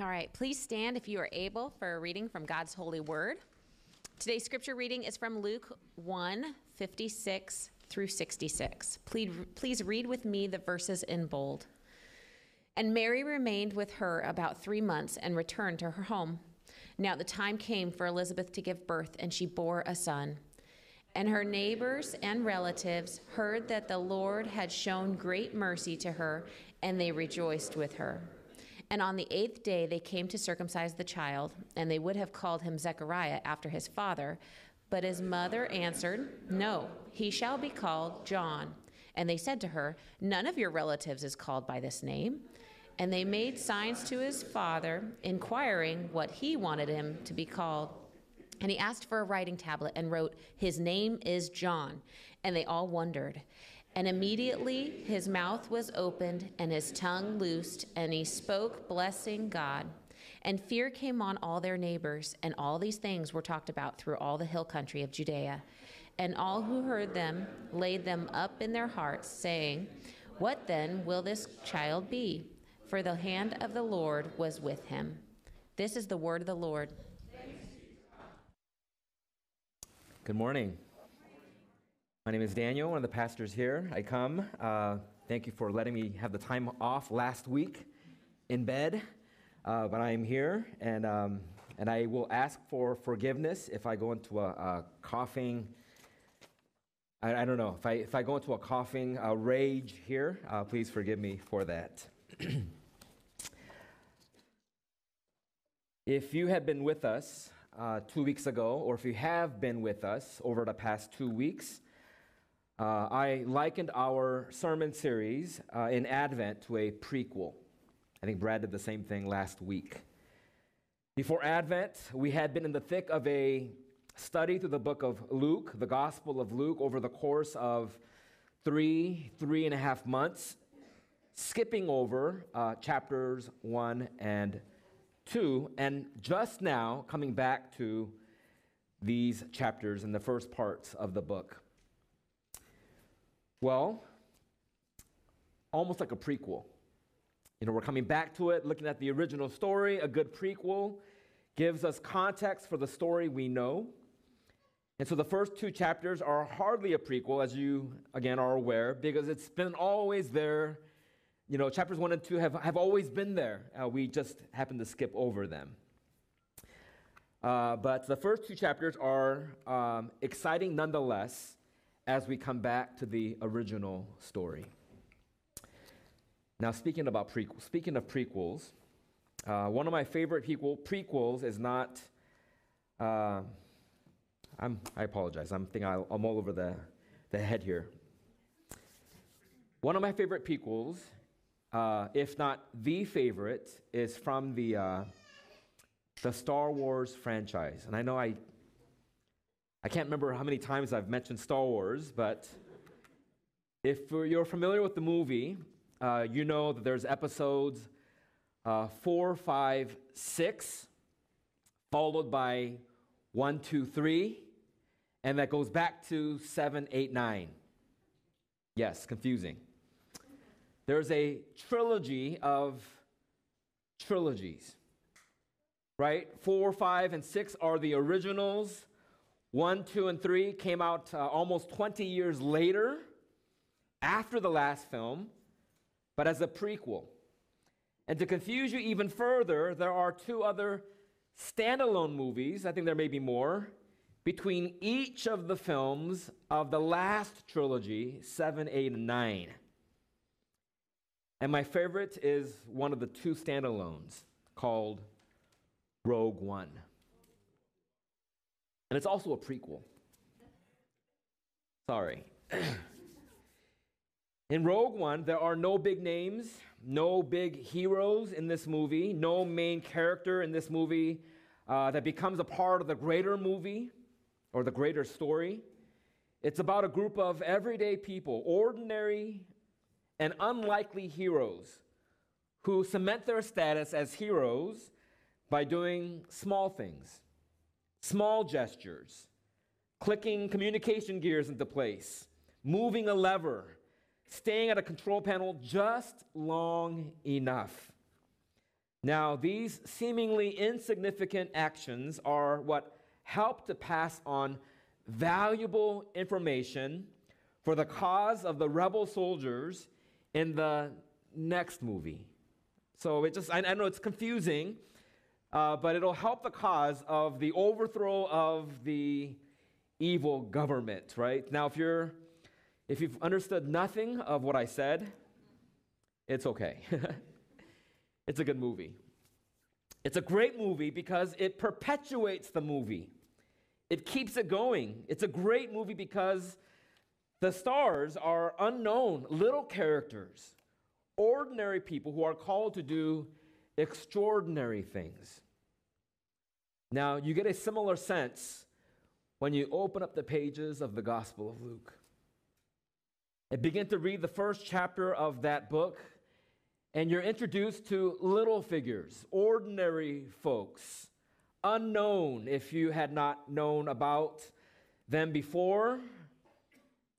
All right, please stand if you are able for a reading from God's holy word. Today's scripture reading is from Luke 1 56 through 66. Please, please read with me the verses in bold. And Mary remained with her about three months and returned to her home. Now the time came for Elizabeth to give birth, and she bore a son. And her neighbors and relatives heard that the Lord had shown great mercy to her, and they rejoiced with her. And on the eighth day they came to circumcise the child, and they would have called him Zechariah after his father. But his mother answered, No, he shall be called John. And they said to her, None of your relatives is called by this name. And they made signs to his father, inquiring what he wanted him to be called. And he asked for a writing tablet and wrote, His name is John. And they all wondered. And immediately his mouth was opened and his tongue loosed, and he spoke, blessing God. And fear came on all their neighbors, and all these things were talked about through all the hill country of Judea. And all who heard them laid them up in their hearts, saying, What then will this child be? For the hand of the Lord was with him. This is the word of the Lord. Good morning. My name is Daniel, one of the pastors here. I come. Uh, thank you for letting me have the time off last week in bed, uh, but I am here, and um, and I will ask for forgiveness if I go into a, a coughing. I, I, don't know if I if I go into a coughing uh, rage here. Uh, please forgive me for that. if you had been with us uh, two weeks ago, or if you have been with us over the past two weeks, uh, I likened our sermon series uh, in Advent to a prequel. I think Brad did the same thing last week. Before Advent, we had been in the thick of a study through the book of Luke, the Gospel of Luke, over the course of three, three and a half months, skipping over uh, chapters one and 2, and just now coming back to these chapters in the first parts of the book. Well, almost like a prequel. You know, we're coming back to it, looking at the original story. A good prequel gives us context for the story we know. And so the first two chapters are hardly a prequel, as you, again, are aware, because it's been always there you know, chapters one and two have, have always been there. Uh, we just happen to skip over them. Uh, but the first two chapters are um, exciting nonetheless as we come back to the original story. Now, speaking about prequels, speaking of prequels, uh, one of my favorite prequel, prequels is not. Uh, I'm, I apologize. I'm thinking I'm all over the, the head here. One of my favorite prequels uh, if not the favorite, is from the, uh, the Star Wars franchise. And I know I, I can't remember how many times I've mentioned Star Wars, but if you're familiar with the movie, uh, you know that there's episodes uh, four, five, six, followed by one, two, three, and that goes back to seven, eight, nine. Yes, confusing. There's a trilogy of trilogies, right? Four, five, and six are the originals. One, two, and three came out uh, almost 20 years later, after the last film, but as a prequel. And to confuse you even further, there are two other standalone movies, I think there may be more, between each of the films of the last trilogy, 7, 8, and 9. And my favorite is one of the two standalones called Rogue One. And it's also a prequel. Sorry. in Rogue One, there are no big names, no big heroes in this movie, no main character in this movie uh, that becomes a part of the greater movie or the greater story. It's about a group of everyday people, ordinary and unlikely heroes who cement their status as heroes by doing small things, small gestures, clicking communication gears into place, moving a lever, staying at a control panel just long enough. Now, these seemingly insignificant actions are what help to pass on valuable information for the cause of the rebel soldiers in the next movie. So it just, I, I know it's confusing, uh, but it'll help the cause of the overthrow of the evil government, right? Now, if you're, if you've understood nothing of what I said, it's okay. it's a good movie. It's a great movie because it perpetuates the movie. It keeps it going. It's a great movie because the stars are unknown, little characters, ordinary people who are called to do extraordinary things. Now, you get a similar sense when you open up the pages of the Gospel of Luke and begin to read the first chapter of that book, and you're introduced to little figures, ordinary folks, unknown if you had not known about them before.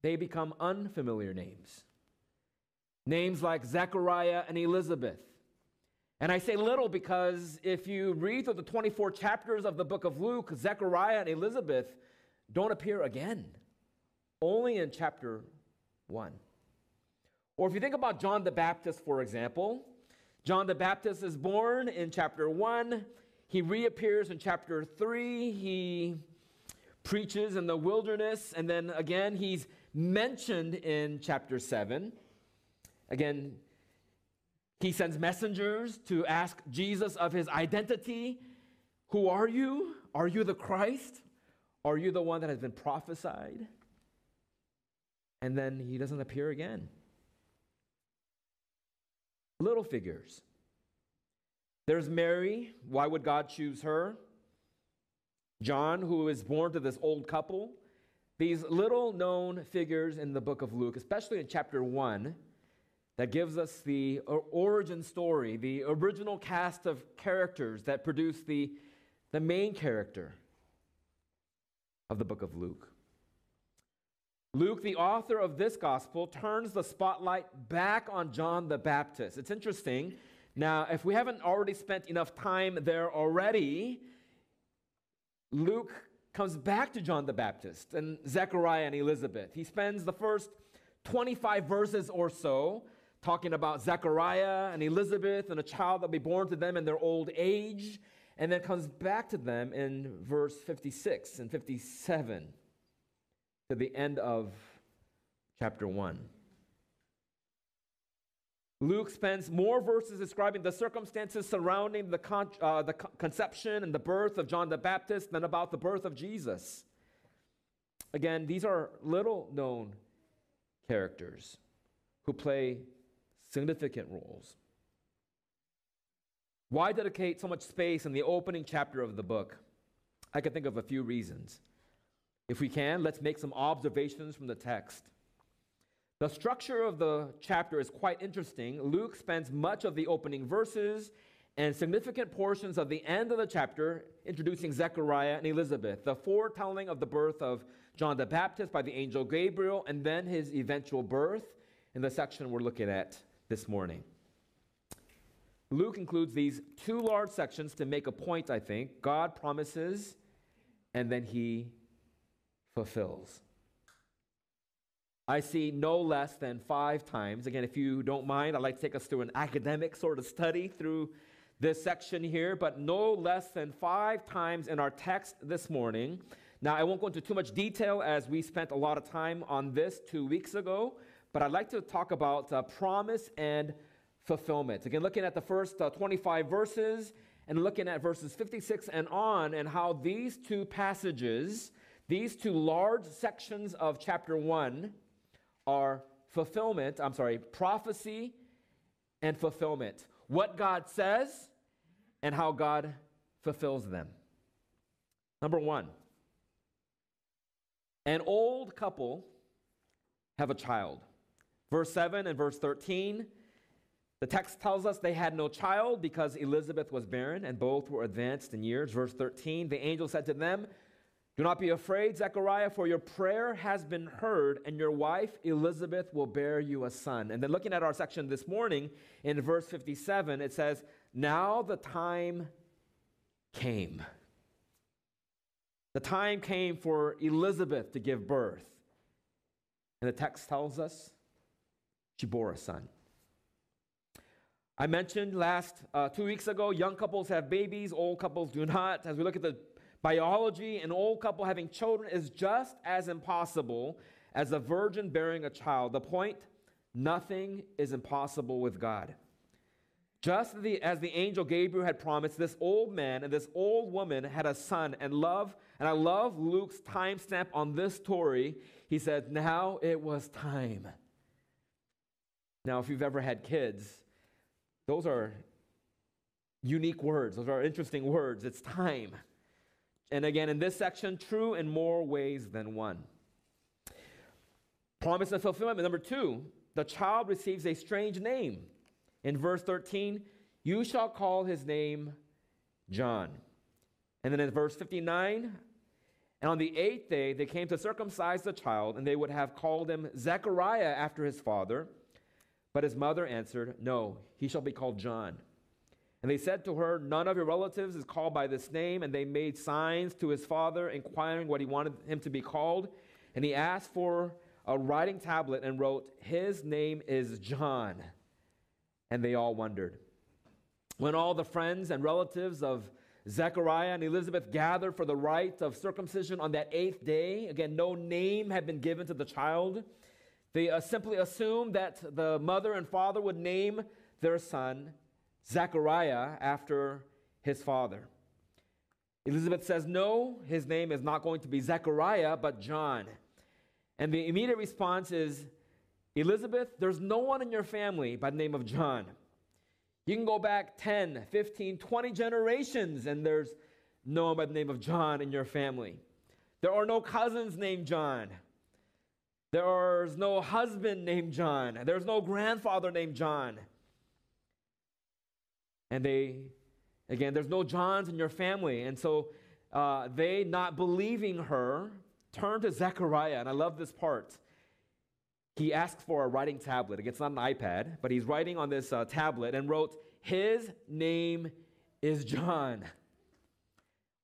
They become unfamiliar names. Names like Zechariah and Elizabeth. And I say little because if you read through the 24 chapters of the book of Luke, Zechariah and Elizabeth don't appear again, only in chapter 1. Or if you think about John the Baptist, for example, John the Baptist is born in chapter 1. He reappears in chapter 3. He preaches in the wilderness. And then again, he's mentioned in chapter 7. Again, he sends messengers to ask Jesus of his identity. Who are you? Are you the Christ? Are you the one that has been prophesied? And then he doesn't appear again. Little figures. There's Mary. Why would God choose her? John, who is born to this old couple. These little known figures in the book of Luke, especially in chapter 1, that gives us the origin story, the original cast of characters that produce the, the main character of the book of Luke. Luke, the author of this gospel, turns the spotlight back on John the Baptist. It's interesting. Now, if we haven't already spent enough time there already, Luke comes back to John the Baptist and Zechariah and Elizabeth. He spends the first 25 verses or so talking about Zechariah and Elizabeth and a child that will be born to them in their old age, and then comes back to them in verse 56 and 57 to the end of chapter 1. Luke spends more verses describing the circumstances surrounding the, con- uh, the con- conception and the birth of John the Baptist than about the birth of Jesus. Again, these are little known characters who play significant roles. Why dedicate so much space in the opening chapter of the book? I can think of a few reasons. If we can, let's make some observations from the text. The structure of the chapter is quite interesting. Luke spends much of the opening verses and significant portions of the end of the chapter introducing Zechariah and Elizabeth, the foretelling of the birth of John the Baptist by the angel Gabriel, and then his eventual birth in the section we're looking at this morning. Luke includes these two large sections to make a point, I think. God promises, and then he fulfills. I see no less than five times. Again, if you don't mind, I'd like to take us through an academic sort of study through this section here, but no less than five times in our text this morning. Now, I won't go into too much detail as we spent a lot of time on this two weeks ago, but I'd like to talk about uh, promise and fulfillment. Again, looking at the first uh, 25 verses and looking at verses 56 and on, and how these two passages, these two large sections of chapter 1, are fulfillment, I'm sorry, prophecy and fulfillment. What God says and how God fulfills them. Number one, an old couple have a child. Verse 7 and verse 13, the text tells us they had no child because Elizabeth was barren and both were advanced in years. Verse 13, the angel said to them, do not be afraid, Zechariah, for your prayer has been heard, and your wife Elizabeth will bear you a son. And then looking at our section this morning in verse 57, it says, now the time came. The time came for Elizabeth to give birth. And the text tells us she bore a son. I mentioned last uh, two weeks ago, young couples have babies, old couples do not. As we look at the biology, an old couple having children is just as impossible as a virgin bearing a child. The point nothing is impossible with God. Just the, as the angel Gabriel had promised, this old man and this old woman had a son. And love, and I love Luke's timestamp on this story. He said, Now it was time. Now, if you've ever had kids, those are unique words, those are interesting words. It's time. And again, in this section, true in more ways than one. Promise and fulfillment. Number two, the child receives a strange name. In verse 13, you shall call his name John. And then in verse 59, and on the eighth day they came to circumcise the child, and they would have called him Zechariah after his father. But his mother answered, No, he shall be called John. And they said to her, None of your relatives is called by this name. And they made signs to his father, inquiring what he wanted him to be called. And he asked for a writing tablet and wrote, His name is John. And they all wondered. When all the friends and relatives of Zechariah and Elizabeth gathered for the rite of circumcision on that eighth day, again, no name had been given to the child. They uh, simply assumed that the mother and father would name their son Zechariah after his father. Elizabeth says, No, his name is not going to be Zechariah, but John. And the immediate response is, Elizabeth, there's no one in your family by the name of John. You can go back 10, 15, 20 generations, and there's no one by the name of John in your family. There are no cousins named John. There's no husband named John. There's no grandfather named John. And they, again, there's no Johns in your family. And so uh, they, not believing her, turn to Zechariah. And I love this part. He asked for a writing tablet. It's not an iPad, but he's writing on this uh, tablet and wrote, His name is John.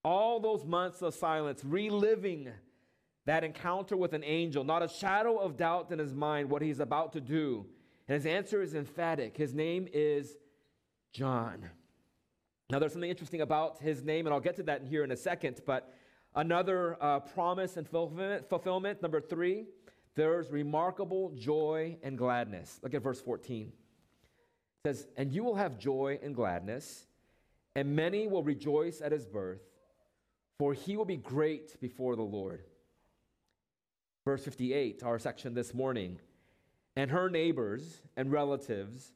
All those months of silence, reliving that encounter with an angel, not a shadow of doubt in his mind what he's about to do. And his answer is emphatic. His name is John. Now, there's something interesting about his name, and I'll get to that in here in a second, but another uh, promise and fulfillment, fulfillment, number three, there's remarkable joy and gladness. Look at verse 14. It says, And you will have joy and gladness, and many will rejoice at his birth, for he will be great before the Lord. Verse 58, our section this morning. And her neighbors and relatives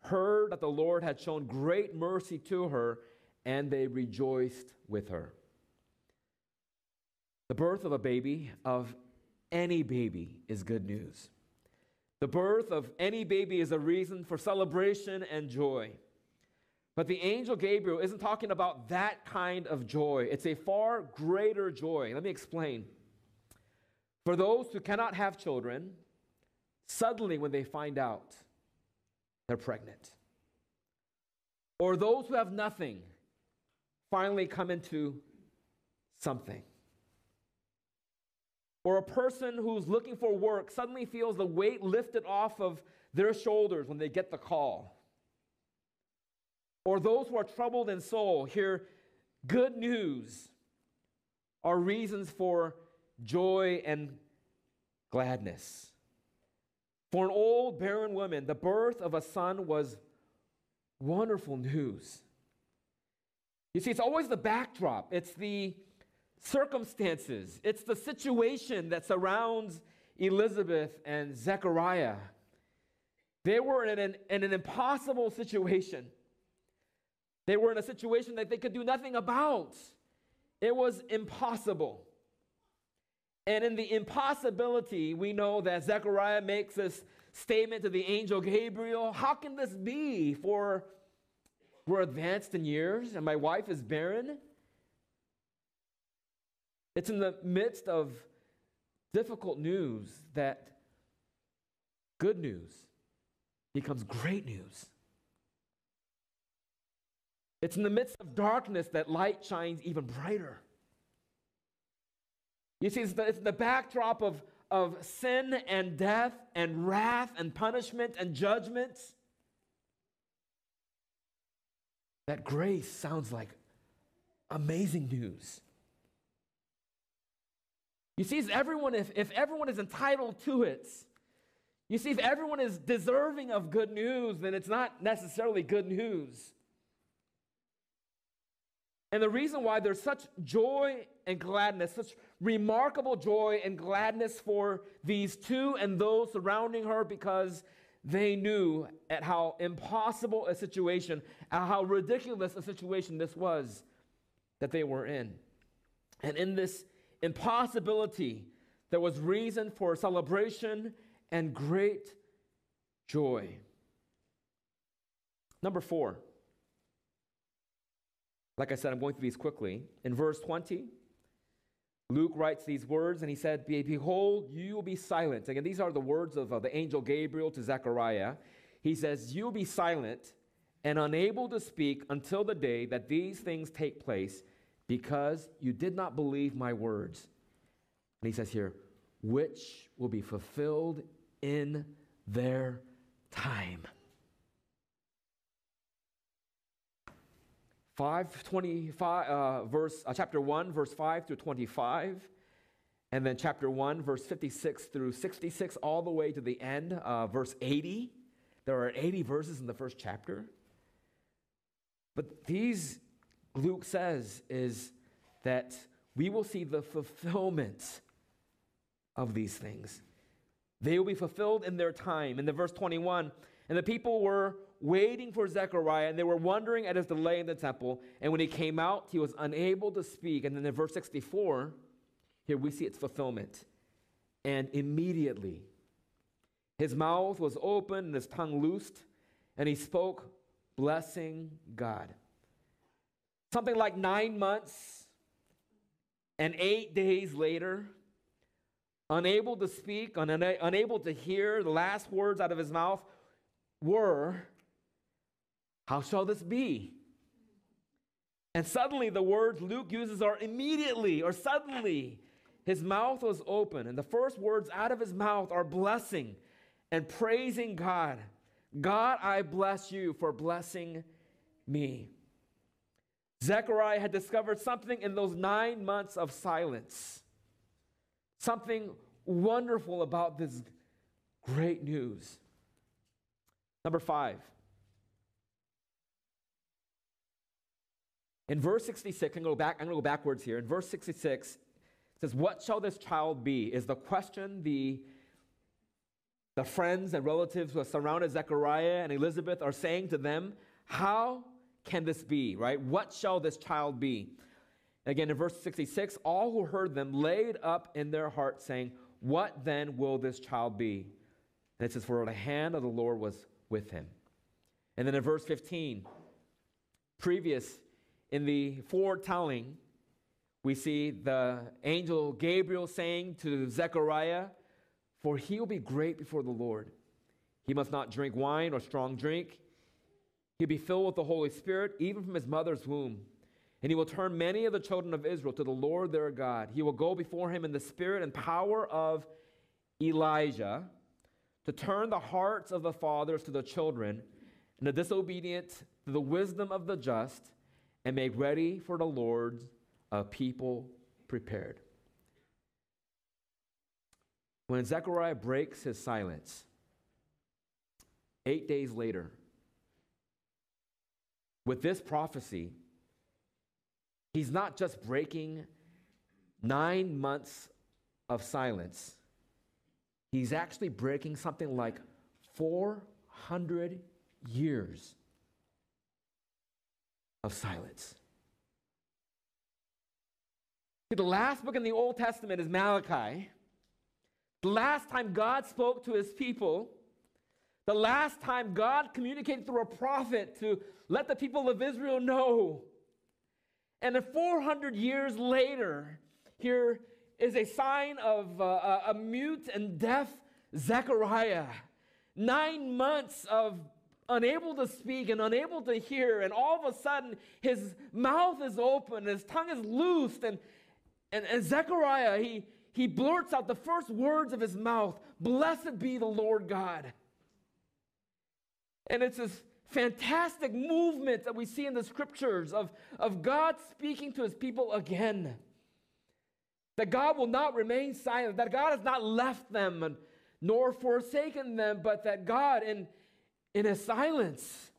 heard that the Lord had shown great mercy to her, and they rejoiced with her. The birth of a baby, of any baby, is good news. The birth of any baby is a reason for celebration and joy. But the angel Gabriel isn't talking about that kind of joy. It's a far greater joy. Let me explain. For those who cannot have children, suddenly when they find out they're pregnant. Or those who have nothing finally come into something. Or a person who's looking for work suddenly feels the weight lifted off of their shoulders when they get the call. Or those who are troubled in soul hear good news are reasons for joy and gladness. For an old barren woman, the birth of a son was wonderful news. You see, it's always the backdrop, it's the circumstances, it's the situation that surrounds Elizabeth and Zechariah. They were in an, in an impossible situation. They were in a situation that they could do nothing about. It was impossible. And in the impossibility, we know that Zechariah makes this statement to the angel Gabriel How can this be? For we're advanced in years and my wife is barren. It's in the midst of difficult news that good news becomes great news. It's in the midst of darkness that light shines even brighter. You see, it's the, it's the backdrop of, of sin and death and wrath and punishment and judgment that grace sounds like amazing news. You see, if everyone, if, if everyone is entitled to it, you see, if everyone is deserving of good news, then it's not necessarily good news. And the reason why there's such joy and gladness, such remarkable joy and gladness for these two and those surrounding her, because they knew at how impossible a situation, at how ridiculous a situation this was that they were in. And in this impossibility, there was reason for celebration and great joy. Number four. Like I said, I'm going through these quickly. In verse 20, Luke writes these words, and he said, Behold, you will be silent. Again, these are the words of uh, the angel Gabriel to Zechariah. He says, You will be silent and unable to speak until the day that these things take place, because you did not believe my words. And he says here, which will be fulfilled in their time. 525 uh, verse uh, chapter 1 verse 5 through 25 and then chapter 1 verse 56 through 66 all the way to the end uh, verse 80 there are 80 verses in the first chapter. But these luke says is that we will see the fulfillment of these things. They will be fulfilled in their time. In the verse 21 and the people were waiting for Zechariah, and they were wondering at his delay in the temple. And when he came out, he was unable to speak. And then in verse 64, here we see its fulfillment. And immediately his mouth was open and his tongue loosed, and he spoke, blessing God. Something like nine months and eight days later, unable to speak, una- unable to hear the last words out of his mouth were how shall this be? And suddenly the words Luke uses are immediately or suddenly. His mouth was open, and the first words out of his mouth are blessing and praising God. God, I bless you for blessing me. Zechariah had discovered something in those nine months of silence, something wonderful about this great news. Number five, In verse 66, I'm going to go, backwards here. In verse 66, it says, What shall this child be? Is the question the, the friends and relatives who have surrounded Zechariah and Elizabeth are saying to them, How can this be, right? What shall this child be? Again, in verse 66, all who heard them laid up in their hearts, saying, What then will this child be? And it says, For the hand of the Lord was with him. And then in verse 15, previous in the foretelling, we see the angel Gabriel saying to Zechariah, For he will be great before the Lord. He must not drink wine or strong drink. He'll be filled with the Holy Spirit, even from his mother's womb. And he will turn many of the children of Israel to the Lord their God. He will go before him in the spirit and power of Elijah to turn the hearts of the fathers to the children and the disobedient to the wisdom of the just and make ready for the Lord a uh, people prepared. When Zechariah breaks his silence, eight days later, with this prophecy, he's not just breaking nine months of silence, he's actually breaking something like 400 years of silence. See, the last book in the Old Testament is Malachi. The last time God spoke to his people, the last time God communicated through a prophet to let the people of Israel know. And then 400 years later, here is a sign of uh, a mute and deaf Zechariah. Nine months of unable to speak and unable to hear, and all of a sudden his mouth is open, his tongue is loosed, and, and, and Zechariah, he, he blurts out the first words of his mouth Blessed be the Lord God. And it's this fantastic movement that we see in the scriptures of, of God speaking to his people again. That God will not remain silent, that God has not left them and, nor forsaken them, but that God, in, in his silence,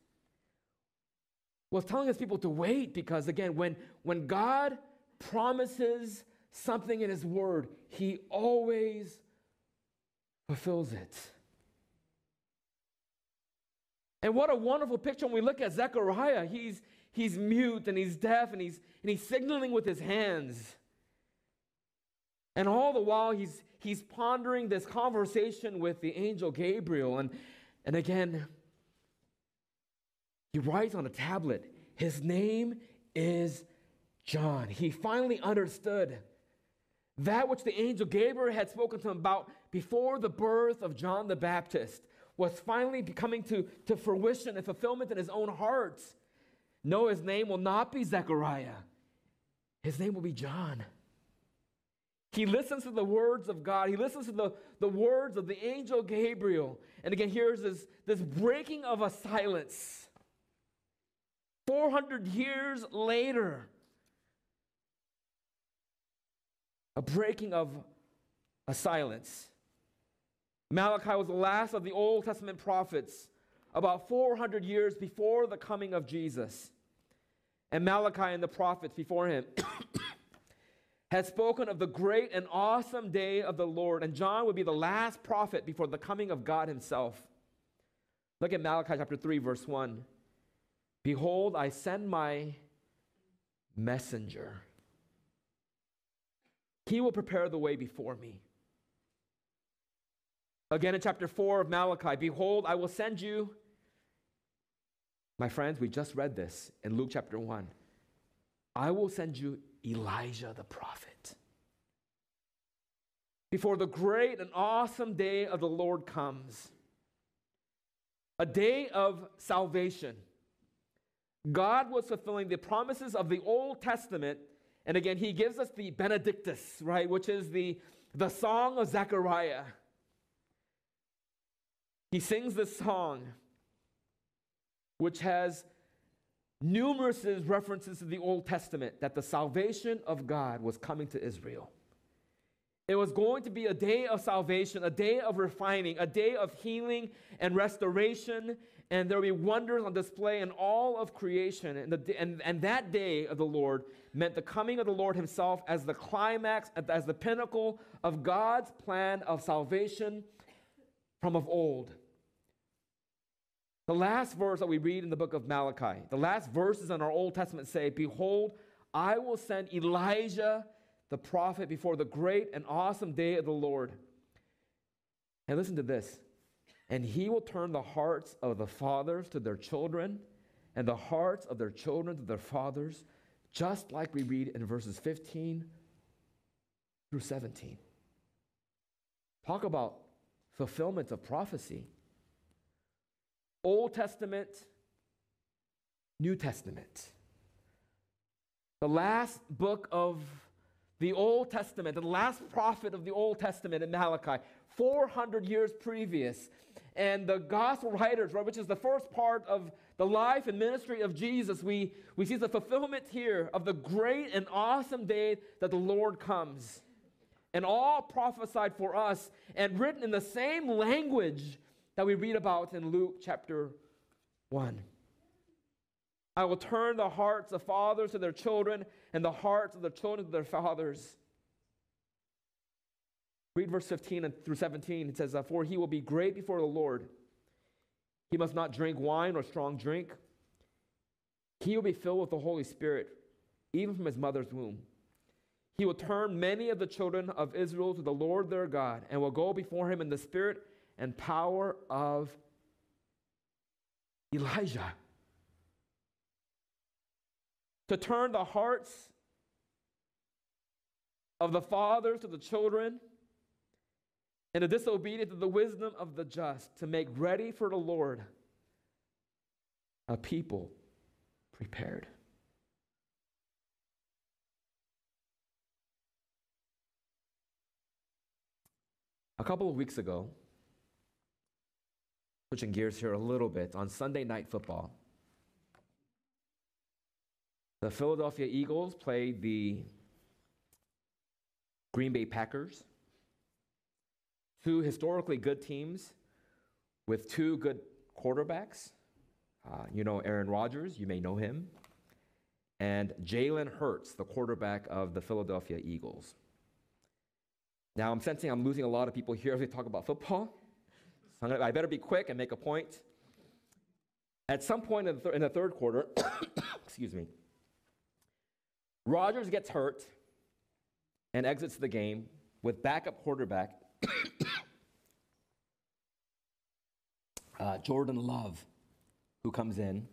was telling his people to wait because, again, when, when God promises something in his word, he always fulfills it. And what a wonderful picture when we look at Zechariah. He's, he's mute and he's deaf and he's, and he's signaling with his hands. And all the while, he's, he's pondering this conversation with the angel Gabriel. And, and again, he writes on a tablet, his name is John. He finally understood that which the angel Gabriel had spoken to him about before the birth of John the Baptist was finally coming to, to fruition and fulfillment in his own heart. No, his name will not be Zechariah, his name will be John. He listens to the words of God. He listens to the, the words of the angel Gabriel. And again, here's this, this breaking of a silence. 400 years later, a breaking of a silence. Malachi was the last of the Old Testament prophets, about 400 years before the coming of Jesus. And Malachi and the prophets before him had spoken of the great and awesome day of the Lord, and John would be the last prophet before the coming of God himself. Look at Malachi chapter 3, verse 1. Behold, I send my messenger. He will prepare the way before me. Again in chapter 4 of Malachi, behold, I will send you. My friends, we just read this in Luke chapter 1. I will send you Elijah the prophet. Before the great and awesome day of the Lord comes, a day of salvation. God was fulfilling the promises of the Old Testament. And again, he gives us the Benedictus, right, which is the, the song of Zechariah. He sings this song, which has numerous references to the Old Testament that the salvation of God was coming to Israel. It was going to be a day of salvation, a day of refining, a day of healing and restoration, and there will be wonders on display in all of creation. And, the, and, and that day of the Lord meant the coming of the Lord Himself as the climax, as the pinnacle of God's plan of salvation from of old. The last verse that we read in the book of Malachi, the last verses in our Old Testament say, Behold, I will send Elijah the prophet before the great and awesome day of the Lord. And listen to this. And he will turn the hearts of the fathers to their children, and the hearts of their children to their fathers, just like we read in verses 15 through 17. Talk about fulfillment of prophecy. Old Testament, New Testament. The last book of the Old Testament, the last prophet of the Old Testament in Malachi, 400 years previous. And the gospel writers, right, which is the first part of the life and ministry of Jesus, we, we see the fulfillment here of the great and awesome day that the Lord comes. And all prophesied for us and written in the same language that we read about in Luke chapter 1. I will turn the hearts of fathers to their children and the hearts of the children to their fathers. Read verse 15 and through 17. It says, uh, For he will be great before the Lord. He must not drink wine or strong drink. He will be filled with the Holy Spirit, even from his mother's womb. He will turn many of the children of Israel to the Lord their God, and will go before him in the spirit and power of Elijah. To turn the hearts of the fathers to the children, and the disobedient to the wisdom of the just, to make ready for the Lord a people prepared. A couple of weeks ago, switching gears here a little bit, on Sunday Night Football, the Philadelphia Eagles played the Green Bay Packers, two historically good teams with two good quarterbacks. Uh, you know Aaron Rodgers, you may know him, and Jalen Hurts, the quarterback of the Philadelphia Eagles. Now, I'm sensing I'm losing a lot of people here as we talk about football. So gonna, i better be quick and make a point. At some point in the, th- in the third quarter, excuse me, Rodgers gets hurt and exits the game with backup quarterback uh, Jordan Love, who comes in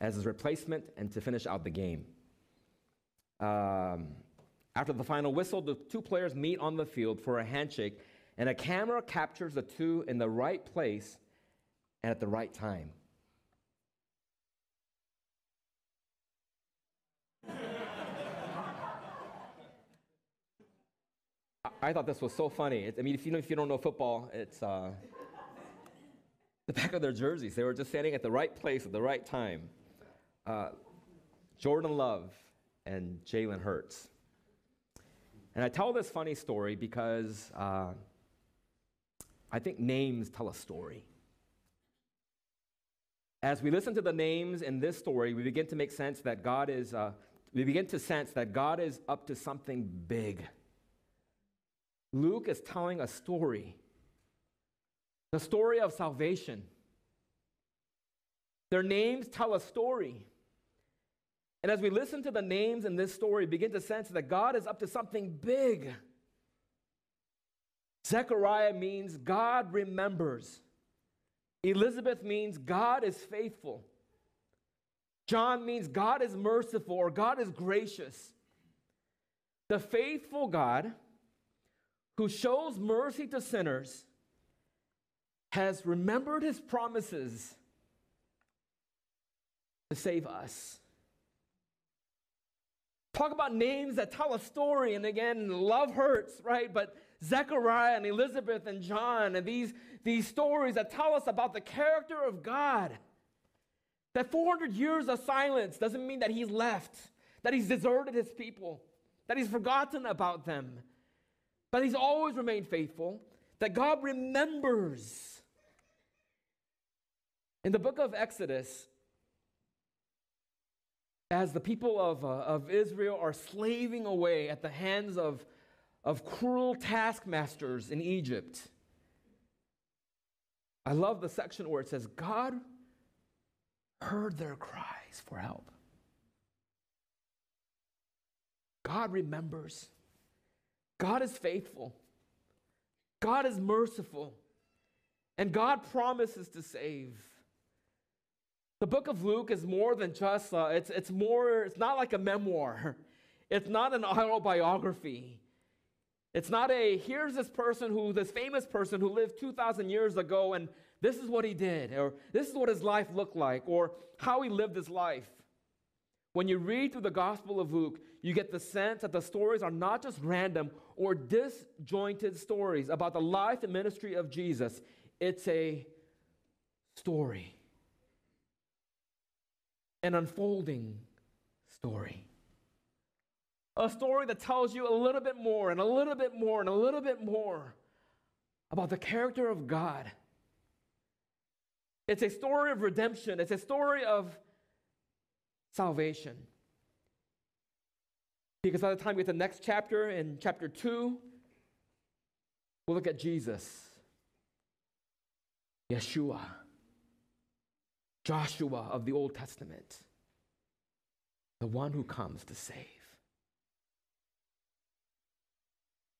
as his replacement and to finish out the game. Um, after the final whistle, the two players meet on the field for a handshake, and a camera captures the two in the right place and at the right time. I thought this was so funny. I mean, if you, know, if you don't know football, it's uh, the back of their jerseys. They were just standing at the right place at the right time. Uh, Jordan Love and Jalen Hurts. And I tell this funny story because uh, I think names tell a story. As we listen to the names in this story, we begin to make sense that God is, uh, we begin to sense that God is up to something big. Luke is telling a story, the story of salvation. Their names tell a story. And as we listen to the names in this story, begin to sense that God is up to something big. Zechariah means God remembers. Elizabeth means God is faithful. John means God is merciful or God is gracious. The faithful God who shows mercy to sinners has remembered his promises to save us. Talk about names that tell a story. And again, love hurts, right? But Zechariah and Elizabeth and John and these, these stories that tell us about the character of God. That 400 years of silence doesn't mean that he's left, that he's deserted his people, that he's forgotten about them, but he's always remained faithful, that God remembers. In the book of Exodus, as the people of, uh, of Israel are slaving away at the hands of, of cruel taskmasters in Egypt. I love the section where it says, God heard their cries for help. God remembers. God is faithful. God is merciful. And God promises to save. The book of Luke is more than just, uh, it's, it's more, it's not like a memoir. It's not an autobiography. It's not a, here's this person who, this famous person who lived 2,000 years ago, and this is what he did, or this is what his life looked like, or how he lived his life. When you read through the Gospel of Luke, you get the sense that the stories are not just random or disjointed stories about the life and ministry of Jesus. It's a story an unfolding story. A story that tells you a little bit more and a little bit more and a little bit more about the character of God. It's a story of redemption, it's a story of salvation. Because by the time we get to the next chapter, in chapter 2, we'll look at Jesus, Yeshua. Joshua of the Old Testament, the one who comes to save.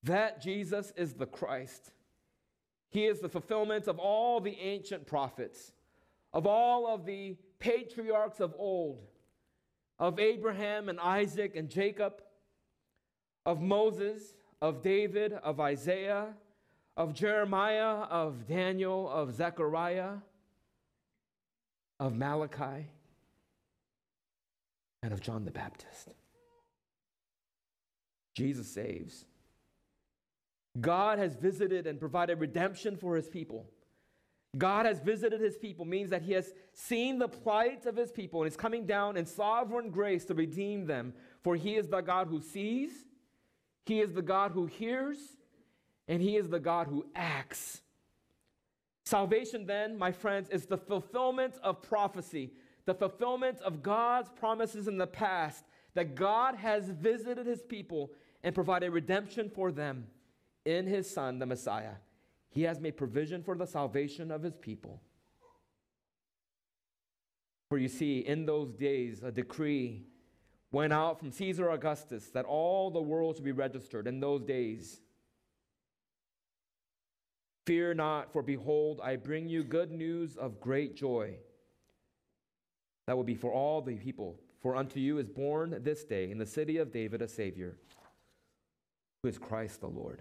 That Jesus is the Christ. He is the fulfillment of all the ancient prophets, of all of the patriarchs of old, of Abraham and Isaac and Jacob, of Moses, of David, of Isaiah, of Jeremiah, of Daniel, of Zechariah of Malachi and of John the Baptist. Jesus saves. God has visited and provided redemption for his people. God has visited his people means that he has seen the plight of his people and is coming down in sovereign grace to redeem them. For he is the God who sees, he is the God who hears, and he is the God who acts. Salvation, then, my friends, is the fulfillment of prophecy, the fulfillment of God's promises in the past, that God has visited his people and provided redemption for them in his Son, the Messiah. He has made provision for the salvation of his people. For you see, in those days, a decree went out from Caesar Augustus that all the world should be registered in those days. Fear not, for behold, I bring you good news of great joy. That will be for all the people. For unto you is born this day in the city of David a Savior, who is Christ the Lord.